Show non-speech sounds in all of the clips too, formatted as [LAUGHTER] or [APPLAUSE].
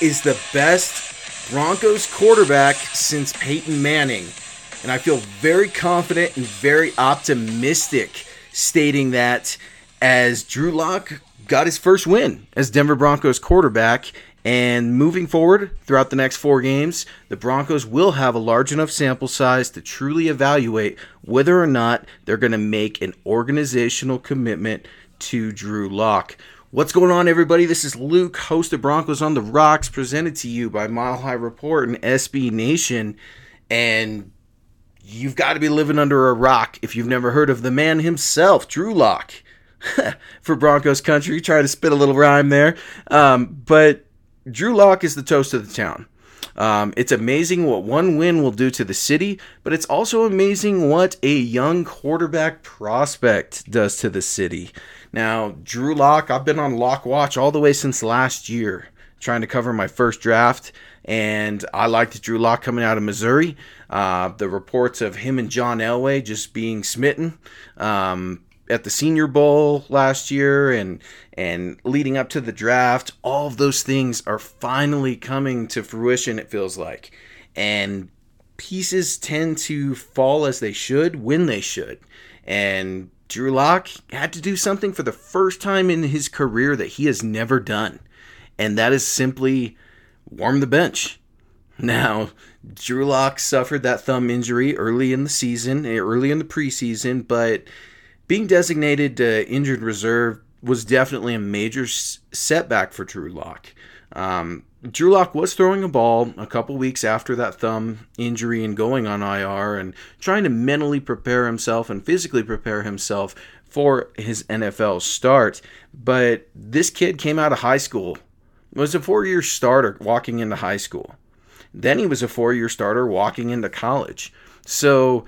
Is the best Broncos quarterback since Peyton Manning. And I feel very confident and very optimistic stating that as Drew Lock got his first win as Denver Broncos quarterback. And moving forward throughout the next four games, the Broncos will have a large enough sample size to truly evaluate whether or not they're going to make an organizational commitment to Drew Lock. What's going on, everybody? This is Luke, host of Broncos on the Rocks, presented to you by Mile High Report and SB Nation. And you've got to be living under a rock if you've never heard of the man himself, Drew Lock, [LAUGHS] for Broncos country. Try to spit a little rhyme there. Um, but Drew Lock is the toast of the town. Um, it's amazing what one win will do to the city, but it's also amazing what a young quarterback prospect does to the city. Now, Drew Lock, I've been on Lock Watch all the way since last year, trying to cover my first draft, and I liked Drew Lock coming out of Missouri. Uh, the reports of him and John Elway just being smitten. Um, at the Senior Bowl last year and and leading up to the draft, all of those things are finally coming to fruition. It feels like, and pieces tend to fall as they should when they should, and Drew Lock had to do something for the first time in his career that he has never done, and that is simply warm the bench. Now, Drew Lock suffered that thumb injury early in the season, eh, early in the preseason, but being designated uh, injured reserve was definitely a major setback for Drew Lock. Um, Drew Lock was throwing a ball a couple weeks after that thumb injury and going on IR and trying to mentally prepare himself and physically prepare himself for his NFL start. But this kid came out of high school, was a four year starter walking into high school. Then he was a four year starter walking into college. So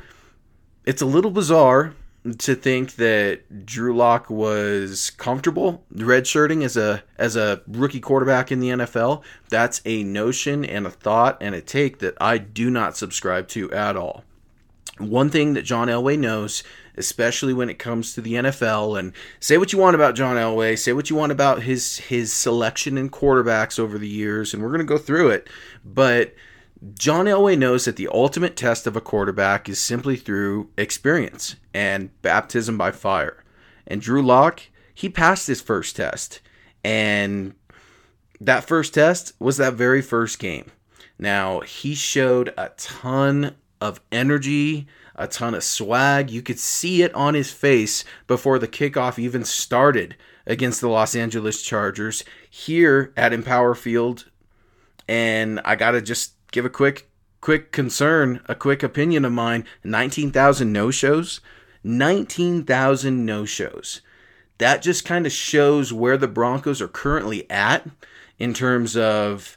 it's a little bizarre to think that Drew Lock was comfortable redshirting as a as a rookie quarterback in the NFL. That's a notion and a thought and a take that I do not subscribe to at all. one thing that John Elway knows, especially when it comes to the NFL, and say what you want about John Elway, say what you want about his his selection in quarterbacks over the years, and we're going to go through it. But John Elway knows that the ultimate test of a quarterback is simply through experience and baptism by fire. And Drew Lock, he passed his first test, and that first test was that very first game. Now, he showed a ton of energy, a ton of swag. You could see it on his face before the kickoff even started against the Los Angeles Chargers here at Empower Field. And I got to just give a quick quick concern, a quick opinion of mine. 19,000 no-shows. 19,000 no-shows. That just kind of shows where the Broncos are currently at in terms of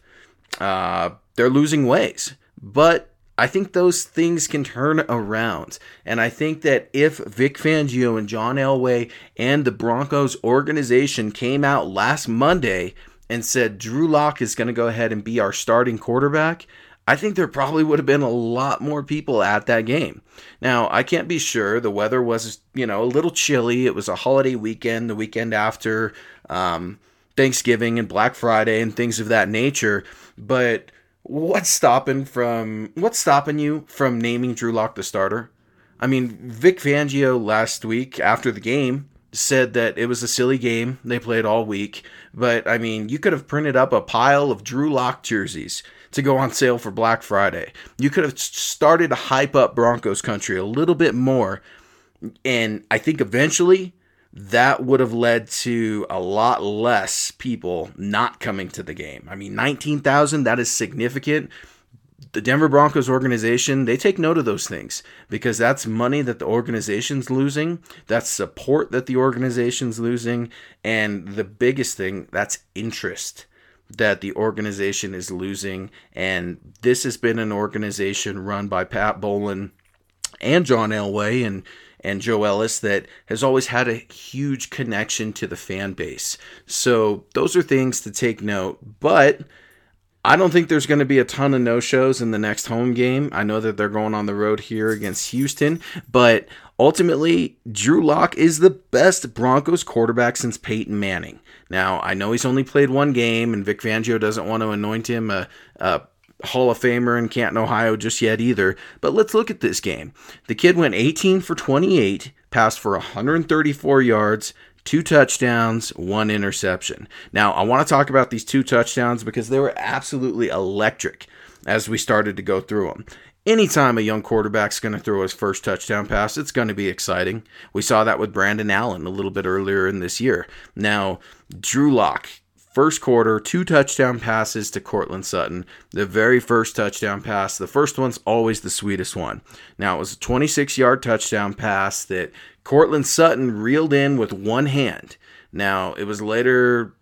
uh, they're losing ways. But I think those things can turn around. And I think that if Vic Fangio and John Elway and the Broncos organization came out last Monday and said Drew Lock is going to go ahead and be our starting quarterback, I think there probably would have been a lot more people at that game. Now, I can't be sure. The weather was, you know, a little chilly. It was a holiday weekend, the weekend after um, Thanksgiving and Black Friday and things of that nature. But what's stopping from what's stopping you from naming Drew Lock the starter? I mean, Vic Fangio last week after the game said that it was a silly game they played all week, but I mean, you could have printed up a pile of Drew Lock jerseys to go on sale for Black Friday. You could have started to hype up Broncos country a little bit more, and I think eventually that would have led to a lot less people not coming to the game. I mean, 19,000, that is significant. The Denver Broncos organization, they take note of those things because that's money that the organization's losing, that's support that the organization's losing, and the biggest thing, that's interest that the organization is losing. And this has been an organization run by Pat Bowlen and John Elway and and Joe Ellis that has always had a huge connection to the fan base. So those are things to take note. But I don't think there's going to be a ton of no shows in the next home game. I know that they're going on the road here against Houston, but ultimately, Drew Lock is the best Broncos quarterback since Peyton Manning. Now, I know he's only played one game, and Vic Fangio doesn't want to anoint him a, a Hall of Famer in Canton, Ohio just yet either. But let's look at this game. The kid went 18 for 28, passed for 134 yards, two touchdowns, one interception. Now, I want to talk about these two touchdowns because they were absolutely electric as we started to go through them. Anytime a young quarterback's going to throw his first touchdown pass, it's going to be exciting. We saw that with Brandon Allen a little bit earlier in this year. Now, Drew Lock, First quarter, two touchdown passes to Courtland Sutton. The very first touchdown pass, the first one's always the sweetest one. Now, it was a 26 yard touchdown pass that Courtland Sutton reeled in with one hand. Now, it was later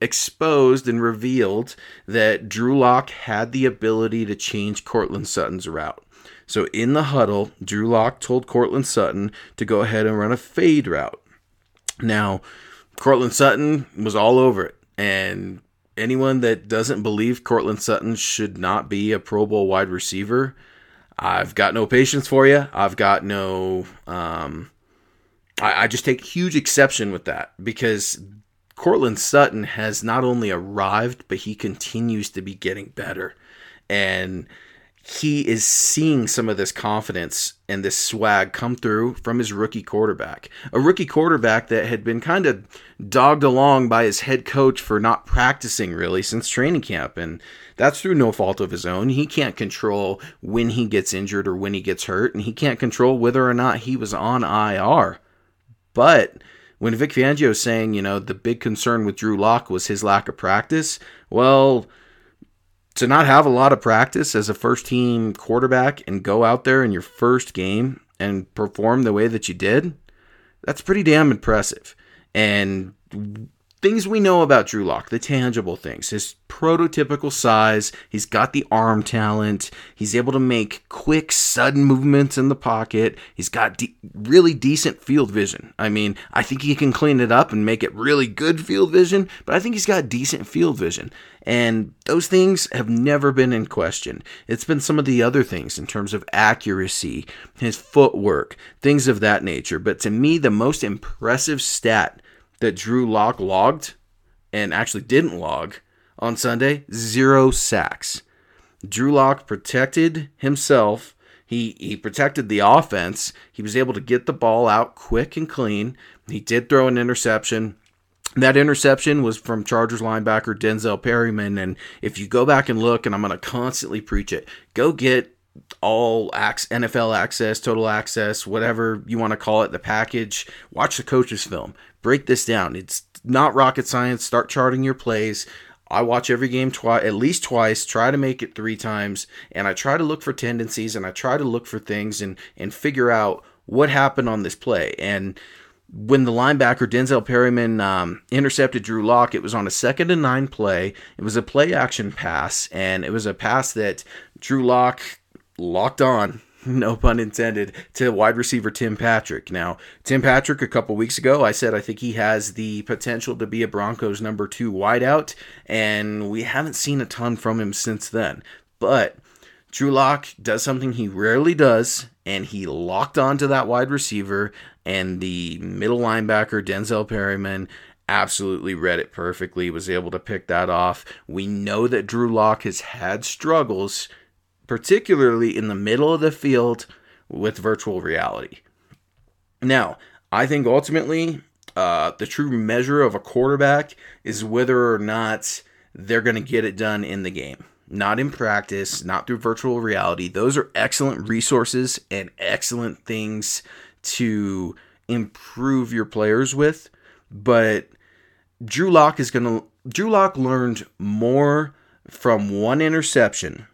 exposed and revealed that Drew Lock had the ability to change Courtland Sutton's route. So in the huddle, Drew Lock told Courtland Sutton to go ahead and run a fade route. Now, Courtland Sutton was all over it. And anyone that doesn't believe Courtland Sutton should not be a Pro Bowl wide receiver, I've got no patience for you. I've got no. Um, I, I just take huge exception with that because Courtland Sutton has not only arrived, but he continues to be getting better. And he is seeing some of this confidence and this swag come through from his rookie quarterback. A rookie quarterback that had been kind of dogged along by his head coach for not practicing really since training camp. And that's through no fault of his own. He can't control when he gets injured or when he gets hurt, and he can't control whether or not he was on IR. But when Vic Fangio is saying, you know, the big concern with Drew Lock was his lack of practice, well, to not have a lot of practice as a first team quarterback and go out there in your first game and perform the way that you did, that's pretty damn impressive. And things we know about Drew Lock, the tangible things, his prototypical size, he's got the arm talent, he's able to make quick, sudden movements in the pocket, he's got de- really decent field vision. I mean, I think he can clean it up and make it really good field vision, but I think he's got decent field vision. And those things have never been in question. It's been some of the other things in terms of accuracy, his footwork, things of that nature. But to me, the most impressive stat that Drew Lock logged and actually didn't log on Sunday zero sacks. Drew Lock protected himself. He, he protected the offense. He was able to get the ball out quick and clean. He did throw an interception. That interception was from Chargers linebacker Denzel Perryman. And if you go back and look, and I'm going to constantly preach it, go get all access, NFL access, total access, whatever you want to call it, the package. Watch the coach's film. Break this down. It's not rocket science. Start charting your plays. I watch every game twice, at least twice. Try to make it three times, and I try to look for tendencies and I try to look for things and and figure out what happened on this play. And when the linebacker Denzel Perryman um, intercepted Drew Lock, it was on a second and nine play. It was a play action pass, and it was a pass that Drew Lock locked on [LAUGHS] no pun intended, to wide receiver Tim Patrick. Now, Tim Patrick, a couple weeks ago, I said I think he has the potential to be a Broncos number two wideout, and we haven't seen a ton from him since then. But Drew Lock does something he rarely does, and he locked onto that wide receiver, and the middle linebacker, Denzel Perryman, absolutely read it perfectly, was able to pick that off. We know that Drew Lock has had struggles particularly in the middle of the field with virtual reality. Now, I think ultimately uh, the true measure of a quarterback is whether or not they're going to get it done in the game, not in practice, not through virtual reality. Those are excellent resources and excellent things to improve your players with. But Drew Lock is going to, Drew Lock learned more from one interception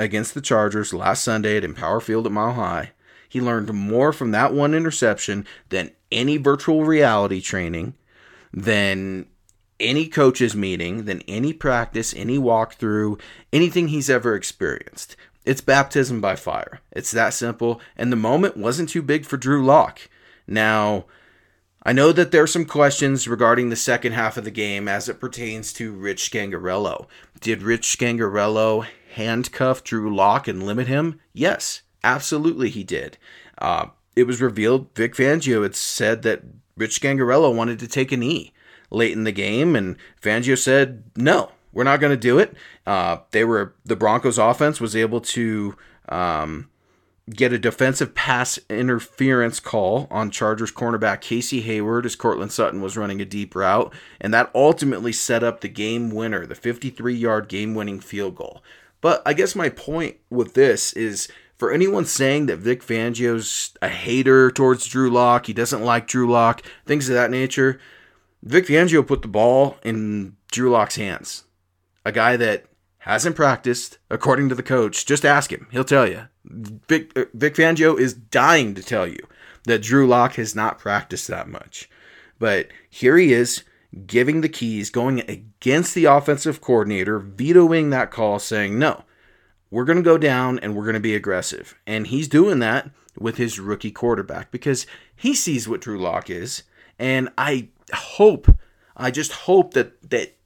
against the Chargers last Sunday at Empower Field at Mile High. He learned more from that one interception than any virtual reality training, than any coaches meeting, than any practice, any walkthrough, anything he's ever experienced. It's baptism by fire. It's that simple. And the moment wasn't too big for Drew Lock. Now, I know that there are some questions regarding the second half of the game as it pertains to Rich Scangarello. Did Rich Scangarello handcuff Drew Lock and limit him? Yes, absolutely he did. Uh, it was revealed Vic Fangio had said that Rich Scangarello wanted to take a knee late in the game, and Fangio said, no, we're not going to do it. Uh, they were the Broncos offense was able to um, get a defensive pass interference call on Chargers cornerback Casey Hayward as Courtland Sutton was running a deep route, and that ultimately set up the game winner, the 53 yard game winning field goal. But I guess my point with this is for anyone saying that Vic Fangio's a hater towards Drew Lock, he doesn't like Drew Lock, things of that nature, Vic Fangio put the ball in Drew Lock's hands. A guy that hasn't practiced, according to the coach. Just ask him; he'll tell you. Vic, uh, Vic Fangio is dying to tell you that Drew Lock has not practiced that much, but here he is giving the keys, going against the offensive coordinator, vetoing that call, saying, no, we're going to go down and we're going to be aggressive. And he's doing that with his rookie quarterback because he sees what Drew Lock is. And I hope, I just hope that, that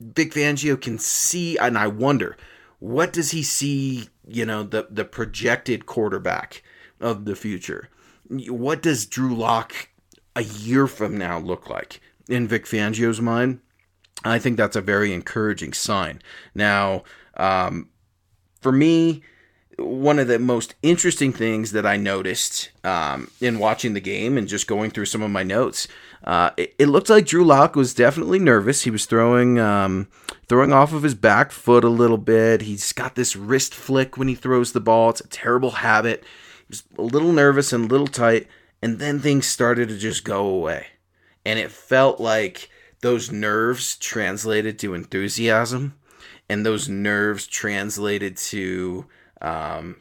Vic Fangio can see, and I wonder, what does he see, you know, the, the projected quarterback of the future? What does Drew Lock a year from now look like? In Vic Fangio's mind. I think that's a very encouraging sign. Now, um, for me, one of the most interesting things that I noticed um, in watching the game and just going through some of my notes, uh, it, it, looked like Drew Lock was definitely nervous. He was throwing um, throwing off of his back foot a little bit. He's got this wrist flick when he throws the ball. It's a terrible habit. He's a little nervous and a little tight, and then things started to just go away and it felt like those nerves translated to enthusiasm and those nerves translated to um,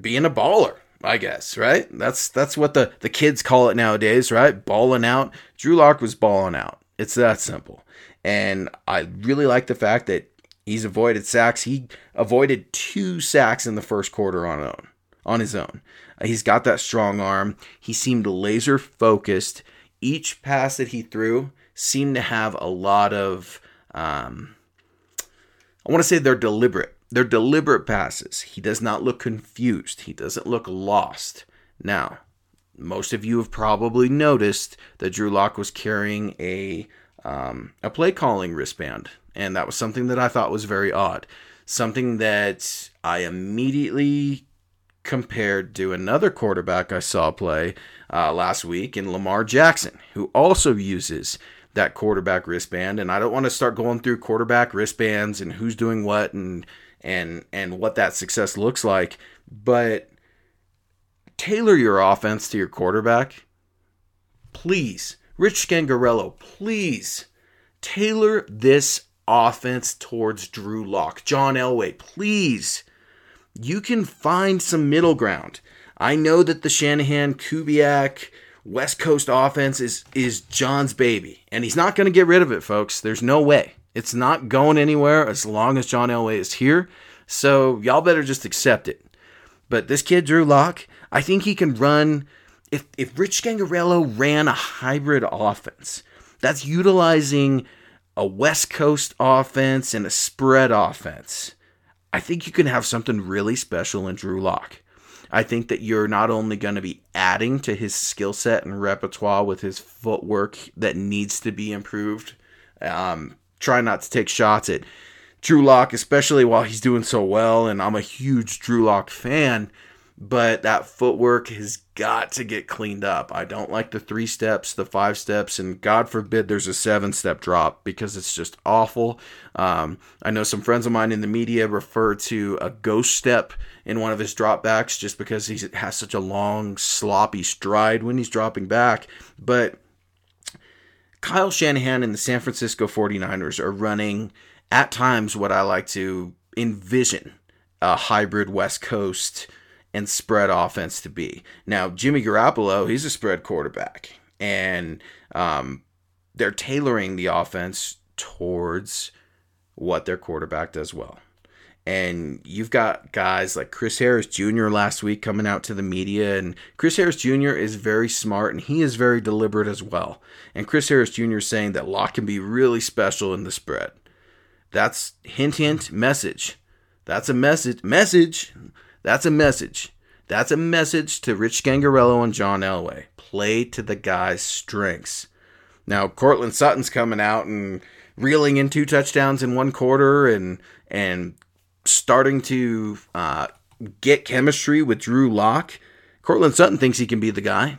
being a baller i guess right that's that's what the the kids call it nowadays right balling out drew lock was balling out It's that simple. And I really like the fact that he's avoided sacks. He avoided two sacks in the first quarter on own, on his own. He's got that strong arm. He seemed laser focused. Each pass that he threw seemed to have a lot of um, I want to say they're deliberate. They're deliberate passes. He does not look confused. He doesn't look lost. Now, most of you have probably noticed that Drew Lock was carrying a um, a play calling wristband, and that was something that I thought was very odd. Something that I immediately compared to another quarterback I saw play uh, last week in Lamar Jackson, who also uses that quarterback wristband. And I don't want to start going through quarterback wristbands and who's doing what and and and what that success looks like, but tailor your offense to your quarterback. Please, Rich Scangarello, please tailor this offense towards Drew Lock. John Elway, please. You can find some middle ground. I know that the Shanahan, Kubiak, West Coast offense is is John's baby, and he's not going to get rid of it, folks. There's no way. It's not going anywhere as long as John Elway is here. So y'all better just accept it. But this kid Drew Lock, I think he can run. If if Rich Scangarello ran a hybrid offense, that's utilizing a West Coast offense and a spread offense. I think you can have something really special in Drew Lock. I think that you're not only going to be adding to his skill set and repertoire with his footwork that needs to be improved. Um, try not to take shots at Drew Lock, especially while he's doing so well. And I'm a huge Drew Lock fan but that footwork has got to get cleaned up. I don't like the three steps, the five steps, and God forbid there's a seven step drop because it's just awful. Um, I know some friends of mine in the media refer to a ghost step in one of his dropbacks just because he has such a long, sloppy stride when he's dropping back. But Kyle Shanahan and the San Francisco 49ers are running at times what I like to envision a hybrid West Coast and spread offense to be. Now, Jimmy Garoppolo, he's a spread quarterback, and um, they're tailoring the offense towards what their quarterback does well. And you've got guys like Chris Harris Jr. last week coming out to the media, and Chris Harris Jr. is very smart and he is very deliberate as well. And Chris Harris Jr. is saying that Lock can be really special in the spread. That's hint, hint, message. That's a message. Message. That's a message. That's a message to Rich Scangarello and John Elway. Play to the guy's strengths. Now, Courtland Sutton's coming out and reeling in two touchdowns in one quarter and and starting to uh, get chemistry with Drew Lock. Courtland Sutton thinks he can be the guy.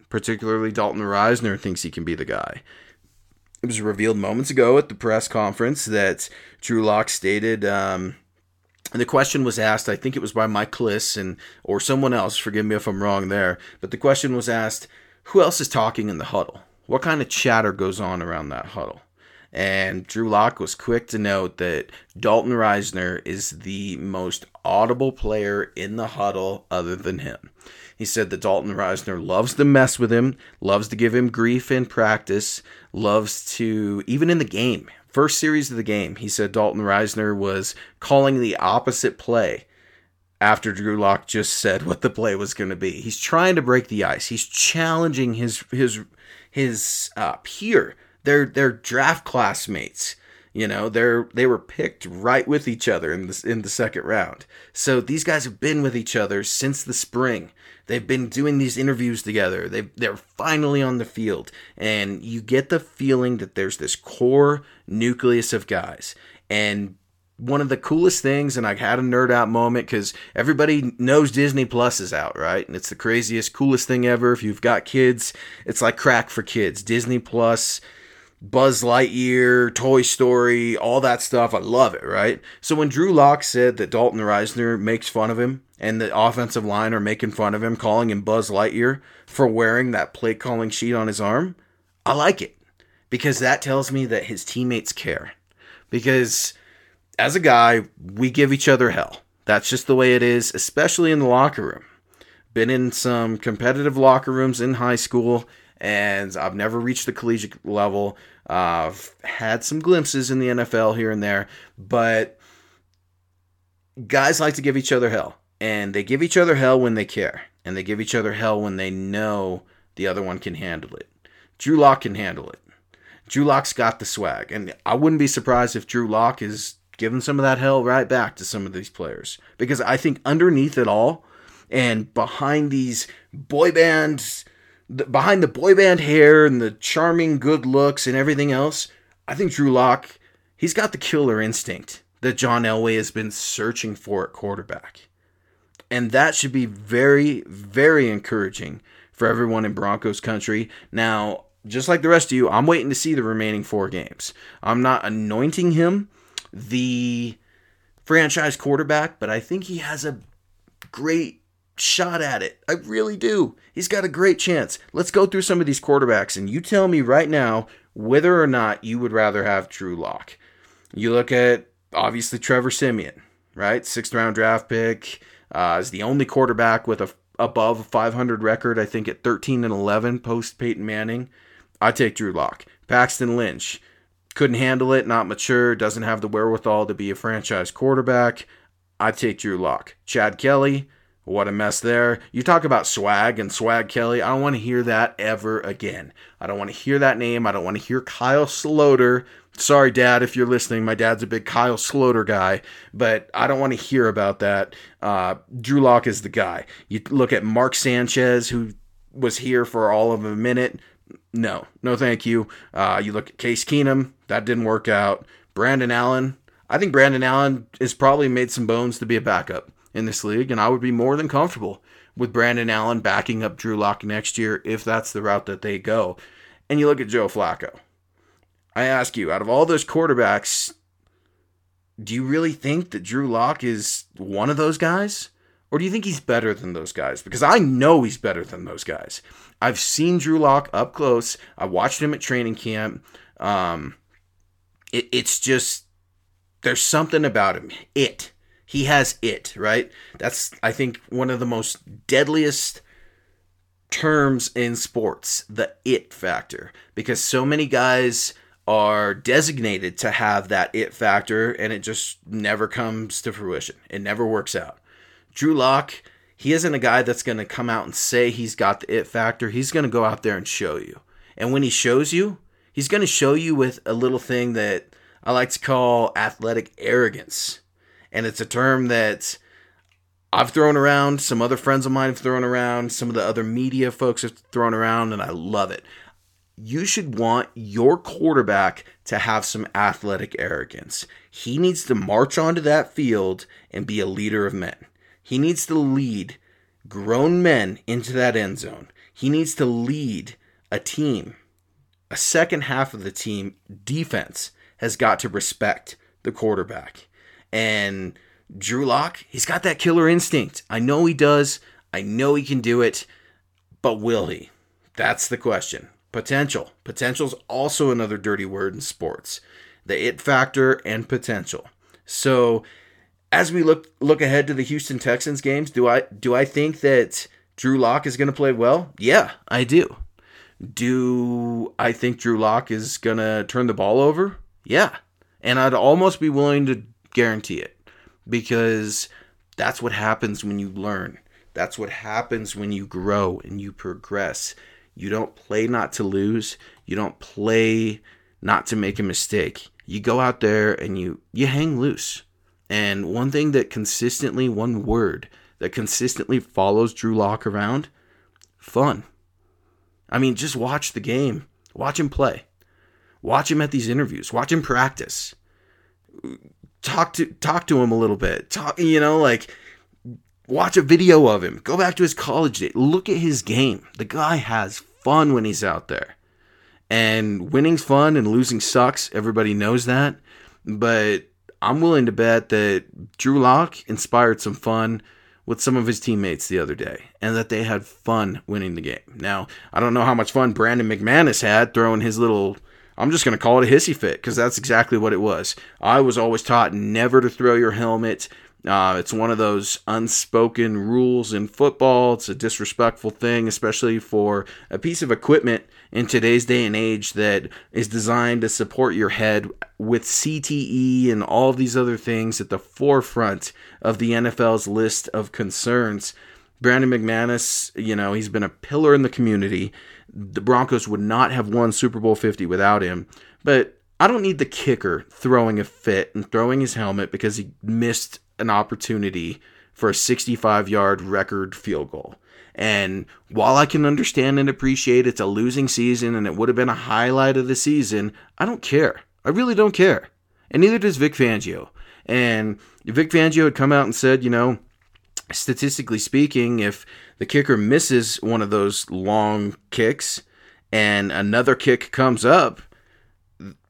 particularly Dalton Risner thinks he can be the guy. It was revealed moments ago at the press conference that Drew Lock stated, um, and the question was asked. I think it was by Mike Klis and or someone else. Forgive me if I'm wrong there, but the question was asked: Who else is talking in the huddle? What kind of chatter goes on around that huddle? And Drew Lock was quick to note that Dalton Risner is the most audible player in the huddle other than him. He said that Dalton Risner loves to mess with him, loves to give him grief in practice, loves to, even in the game, first series of the game, he said Dalton Risner was calling the opposite play after Drew Lock just said what the play was going to be. He's trying to break the ice. He's challenging his his his uh, peer, their their draft classmates. You know, they're they were picked right with each other in the in the second round. So these guys have been with each other since the spring. They've been doing these interviews together. They they're finally on the field, and you get the feeling that there's this core nucleus of guys. And one of the coolest things, and I had a nerd out moment because everybody knows Disney Plus is out, right? And it's the craziest, coolest thing ever. If you've got kids, it's like crack for kids. Disney Plus, Buzz Lightyear, Toy Story, all that stuff. I love it, right? So when Drew Lock said that Dalton Risner makes fun of him and the offensive line are making fun of him, calling him Buzz Lightyear for wearing that play calling sheet on his arm, I like it because that tells me that his teammates care. Because as a guy, we give each other hell. That's just the way it is, especially in the locker room. Been in some competitive locker rooms in high school, and I've never reached the collegiate level. I've had some glimpses in the NFL here and there, but guys like to give each other hell. And they give each other hell when they care, and they give each other hell when they know the other one can handle it. Drew Lock can handle it. Drew Lock's got the swag, and I wouldn't be surprised if Drew Lock is giving some of that hell right back to some of these players. Because I think underneath it all and behind these boy bands, behind the boy band hair and the charming good looks and everything else, I think Drew Lock, he's got the killer instinct that John Elway has been searching for at quarterback. And that should be very, very encouraging for everyone in Broncos country. Now, just like the rest of you, I'm waiting to see the remaining four games. I'm not anointing him the franchise quarterback, but I think he has a great shot at it. I really do. He's got a great chance. Let's go through some of these quarterbacks, and you tell me right now whether or not you would rather have Drew Lock. You look at obviously Trevor Siemian, right? Sixth round draft pick, uh, is the only quarterback with a above 500 record. I think at 13 and 11 post Peyton Manning. I take Drew Lock. Paxton Lynch, couldn't handle it, not mature, doesn't have the wherewithal to be a franchise quarterback. I take Drew Lock. Chad Kelly, what a mess there. You talk about swag and swag Kelly. I don't want to hear that ever again. I don't want to hear that name. I don't want to hear Kyle Sloter. Sorry, Dad, if you're listening. My dad's a big Kyle Sloter guy, but I don't want to hear about that. Uh, Drew Lock is the guy. You look at Mark Sanchez, who was here for all of a minute. No, no, thank you. Uh, you look at Case Keenum, that didn't work out. Brandon Allen, I think Brandon Allen has probably made some bones to be a backup in this league, and I would be more than comfortable with Brandon Allen backing up Drew Lock next year if that's the route that they go. And you look at Joe Flacco. I ask you, out of all those quarterbacks, do you really think that Drew Lock is one of those guys? Or do you think he's better than those guys? Because I know he's better than those guys. I've seen Drew Lock up close. I watched him at training camp. Um, it, it's just there's something about him. It. He has it, right? That's I think one of the most deadliest terms in sports, the it factor, because so many guys are designated to have that it factor and it just never comes to fruition. It never works out. Drew Lock he isn't a guy that's going to come out and say he's got the it factor. He's going to go out there and show you. And when he shows you, he's going to show you with a little thing that I like to call athletic arrogance. And it's a term that I've thrown around, some other friends of mine have thrown around, some of the other media folks have thrown around, and I love it. You should want your quarterback to have some athletic arrogance. He needs to march onto that field and be a leader of men. He needs to lead grown men into that end zone. He needs to lead a team. A second half of the team defense has got to respect the quarterback. And Drew Lock, he's got that killer instinct. I know he does. I know he can do it. But will he? That's the question. Potential. Potential is also another dirty word in sports. The it factor and potential. So as we look look ahead to the Houston Texans games, do I do I think that Drew Lock is going to play well? Yeah, I do. Do I think Drew Lock is going to turn the ball over? Yeah. And I'd almost be willing to guarantee it because That's what happens when you learn. That's what happens when you grow and you progress. You don't play not to lose. You don't play not to make a mistake. You go out there and you you hang loose. And one thing that consistently one word that consistently follows Drew Lock around, fun. I mean, just watch the game. Watch him play. Watch him at these interviews. Watch him practice. Talk to talk to him a little bit. Talk, you know, like watch a video of him. Go back to his college day. Look at his game. The guy has fun when he's out there. And winning's fun and losing sucks. Everybody knows that. But I'm willing to bet that Drew Lock inspired some fun with some of his teammates the other day and that they had fun winning the game. Now, I don't know how much fun Brandon McManus had throwing his little I'm just going to call it a hissy fit because that's exactly what it was. I was always taught never to throw your helmet uh, it's one of those unspoken rules in football. It's a disrespectful thing, especially for a piece of equipment in today's day and age that is designed to support your head with CTE and all these other things at the forefront of the NFL's list of concerns. Brandon McManus, you know, he's been a pillar in the community. The Broncos would not have won Super Bowl 50 without him. But I don't need the kicker throwing a fit and throwing his helmet because he missed an opportunity for a 65 yard record field goal. And while I can understand and appreciate it's a losing season and it would have been a highlight of the season, I don't care. I really don't care. And neither does Vic Fangio. And Vic Fangio had come out and said, you know, statistically speaking, if the kicker misses one of those long kicks and another kick comes up,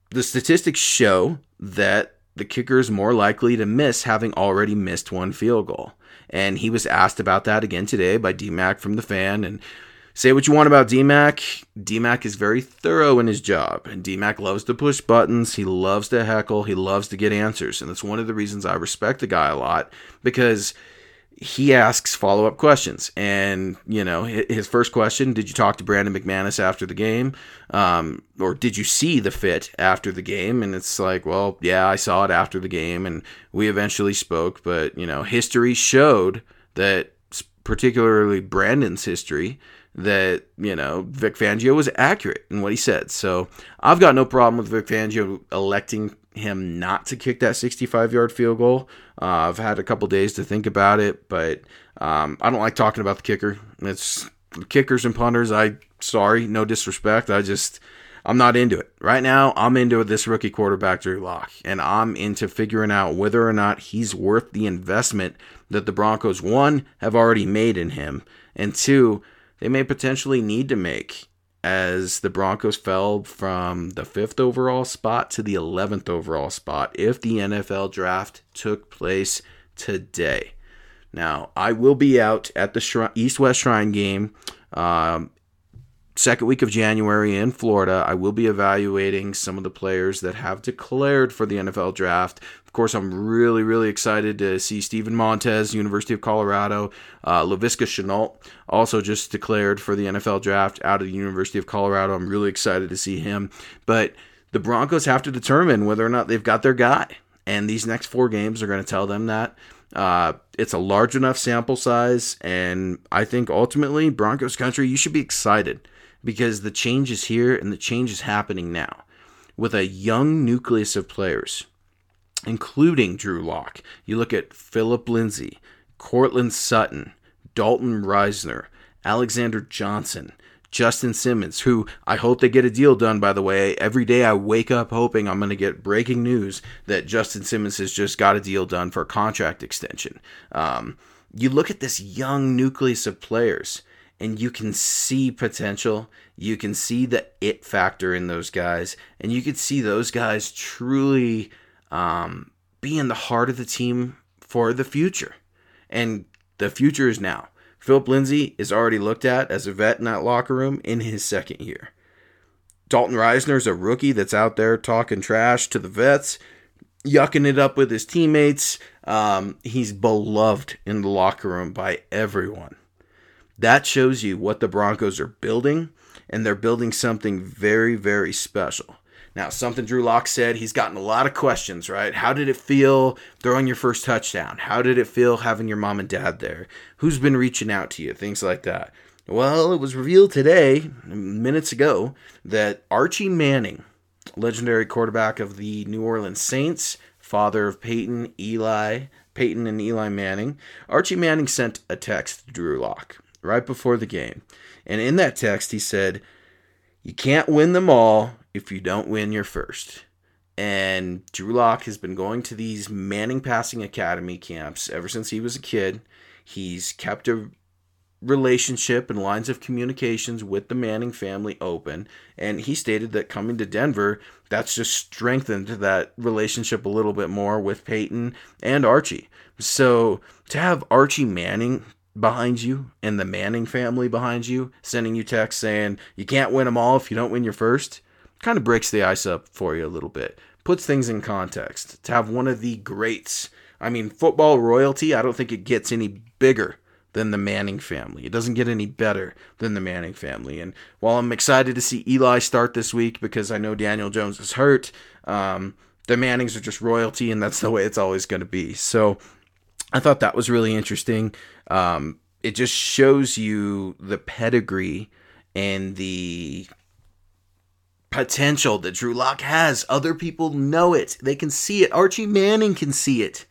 the statistics show that the kicker is more likely to miss having already missed one field goal. And he was asked about that again today by DMAC from the fan. And say what you want about DMAC, DMAC is very thorough in his job. And DMAC loves to push buttons. He loves to heckle. He loves to get answers. And that's one of the reasons I respect the guy a lot because he asks follow up questions. And, you know, his first question Did you talk to Brandon McManus after the game? Um, or did you see the fit after the game? And it's like, well, yeah, I saw it after the game and we eventually spoke. But, you know, history showed that, particularly Brandon's history, that, you know, Vic Fangio was accurate in what he said. So I've got no problem with Vic Fangio electing him not to kick that 65 yard field goal. Uh, I've had a couple days to think about it, but um, I don't like talking about the kicker. It's kickers and punters. I sorry, no disrespect. I just I'm not into it right now. I'm into this rookie quarterback Drew Lock, and I'm into figuring out whether or not he's worth the investment that the Broncos one have already made in him, and two they may potentially need to make as the Broncos fell from the fifth overall spot to the 11th overall spot if the NFL draft took place today. Now, I will be out at the East West Shrine game um, second week of January in Florida. I will be evaluating some of the players that have declared for the NFL draft. Of course, I'm really, really excited to see Steven Montez, University of Colorado. Uh, Laviska Shenault also just declared for the NFL draft out of the University of Colorado. I'm really excited to see him. But the Broncos have to determine whether or not they've got their guy. And these next four games are going to tell them that. Uh, it's a large enough sample size, and I think ultimately, Broncos country, you should be excited because the change is here and the change is happening now with a young nucleus of players including Drew Lock. You look at Philip Lindsay, Courtland Sutton, Dalton Risner, Alexander Johnson, Justin Simmons, who I hope they get a deal done, by the way. Every day I wake up hoping I'm going to get breaking news that Justin Simmons has just got a deal done for a contract extension. Um, you look at this young nucleus of players and you can see potential. You can see the it factor in those guys, and you can see those guys truly um, be in the heart of the team for the future. And the future is now. Philip Lindsay is already looked at as a vet in that locker room in his second year. Dalton Risner is a rookie that's out there talking trash to the vets, yucking it up with his teammates. Um, he's beloved in the locker room by everyone. That shows you what the Broncos are building, and they're building something very, very special. Now, something Drew Lock said, he's gotten a lot of questions, right? How did it feel throwing your first touchdown? How did it feel having your mom and dad there? Who's been reaching out to you? Things like that. Well, it was revealed today, minutes ago, that Archie Manning, legendary quarterback of the New Orleans Saints, father of Peyton, Eli, Peyton and Eli Manning, Archie Manning sent a text to Drew Lock right before the game. And in that text, he said, You can't win them all if you don't win your first. And Drew Lock has been going to these Manning Passing Academy camps ever since he was a kid. He's kept a relationship and lines of communications with the Manning family open. And he stated that coming to Denver, that's just strengthened that relationship a little bit more with Peyton and Archie. So to have Archie Manning behind you and the Manning family behind you sending you texts saying you can't win them all if you don't win your first kind of breaks the ice up for you a little bit. Puts things in context. To have one of the greats, I mean, football royalty, I don't think it gets any bigger than the Manning family. It doesn't get any better than the Manning family. And while I'm excited to see Eli start this week because I know Daniel Jones is hurt, um, the Mannings are just royalty, and that's the way it's always going to be. So I thought that was really interesting. Um, it just shows you the pedigree and the potential that Drew Lock has. Other people know it. They can see it. Archie Manning can see it.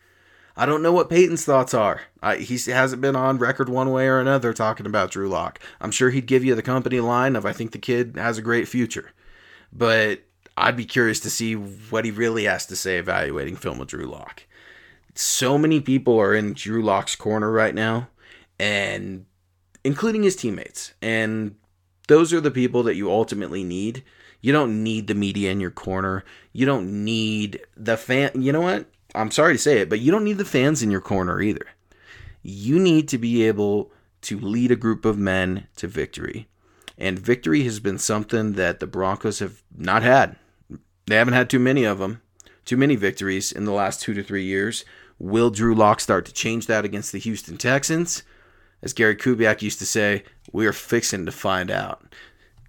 I don't know what Peyton's thoughts are. I, he hasn't been on record one way or another talking about Drew Lock. I'm sure he'd give you the company line of I think the kid has a great future. But I'd be curious to see what he really has to say evaluating film of Drew Lock. So many people are in Drew Lock's corner right now, and including his teammates. And those are the people that you ultimately need. You don't need the media in your corner. You don't need the fan. You know what? I'm sorry to say it, but you don't need the fans in your corner either. You need to be able to lead a group of men to victory. And victory has been something that the Broncos have not had. They haven't had too many of them, too many victories in the last two to three years. Will Drew Lock start to change that against the Houston Texans? As Gary Kubiak used to say, we are fixing to find out.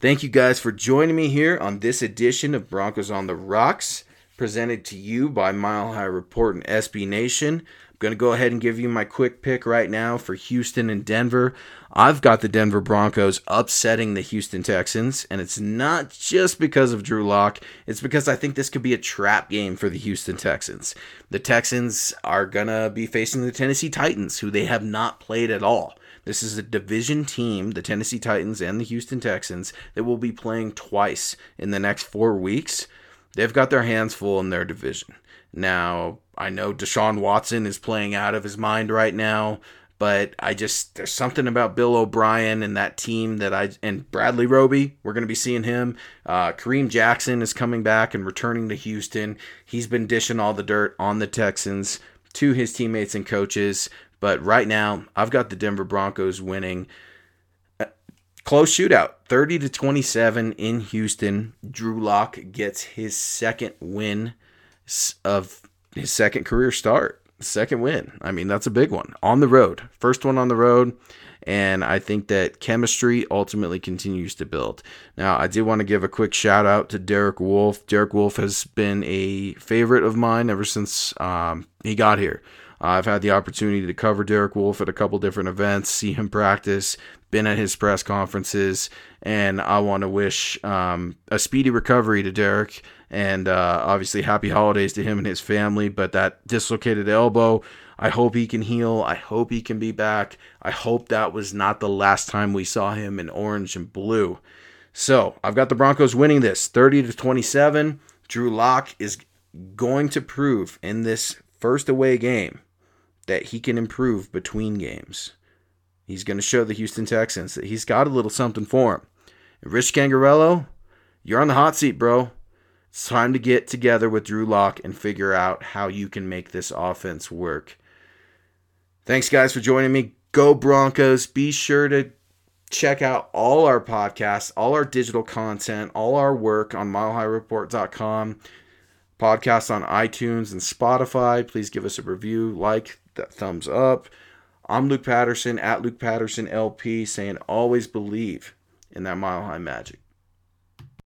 Thank you guys for joining me here on this edition of Broncos on the Rocks presented to you by Mile High Report and SB Nation. Going to go ahead and give you my quick pick right now for Houston and Denver. I've got the Denver Broncos upsetting the Houston Texans, and it's not just because of Drew Lock. It's because I think this could be a trap game for the Houston Texans. The Texans are going to be facing the Tennessee Titans, who they have not played at all. This is a division team, the Tennessee Titans and the Houston Texans, that will be playing twice in the next four weeks they've got their hands full in their division. Now, I know Deshaun Watson is playing out of his mind right now, but I just there's something about Bill O'Brien and that team that I and Bradley Roby, we're going to be seeing him. Uh, Kareem Jackson is coming back and returning to Houston. He's been dishing all the dirt on the Texans to his teammates and coaches, but right now I've got the Denver Broncos winning Close shootout, 30 to 27 in Houston. Drew Lock gets his second win of his second career start. Second win. I mean, that's a big one on the road. First one on the road. And I think that chemistry ultimately continues to build. Now, I do want to give a quick shout out to Derek Wolfe. Derek Wolfe has been a favorite of mine ever since um, he got here. I've had the opportunity to cover Derek Wolfe at a couple different events, see him practice, been at his press conferences, and I want to wish um, a speedy recovery to Derek and uh, obviously happy holidays to him and his family. But that dislocated elbow, I hope he can heal. I hope he can be back. I hope that was not the last time we saw him in orange and blue. So I've got the Broncos winning this 30 to 27. Drew Lock is going to prove in this first away game that he can improve between games. He's going to show the Houston Texans that he's got a little something for him. And Rich Scangarello, you're on the hot seat, bro. It's time to get together with Drew Lock and figure out how you can make this offense work. Thanks, guys, for joining me. Go Broncos. Be sure to check out all our podcasts, all our digital content, all our work on milehighreport.com, podcasts on iTunes and Spotify. Please give us a review, like, that thumbs up. I'm Luke Patterson at Luke Patterson LP saying always believe in that mile high magic.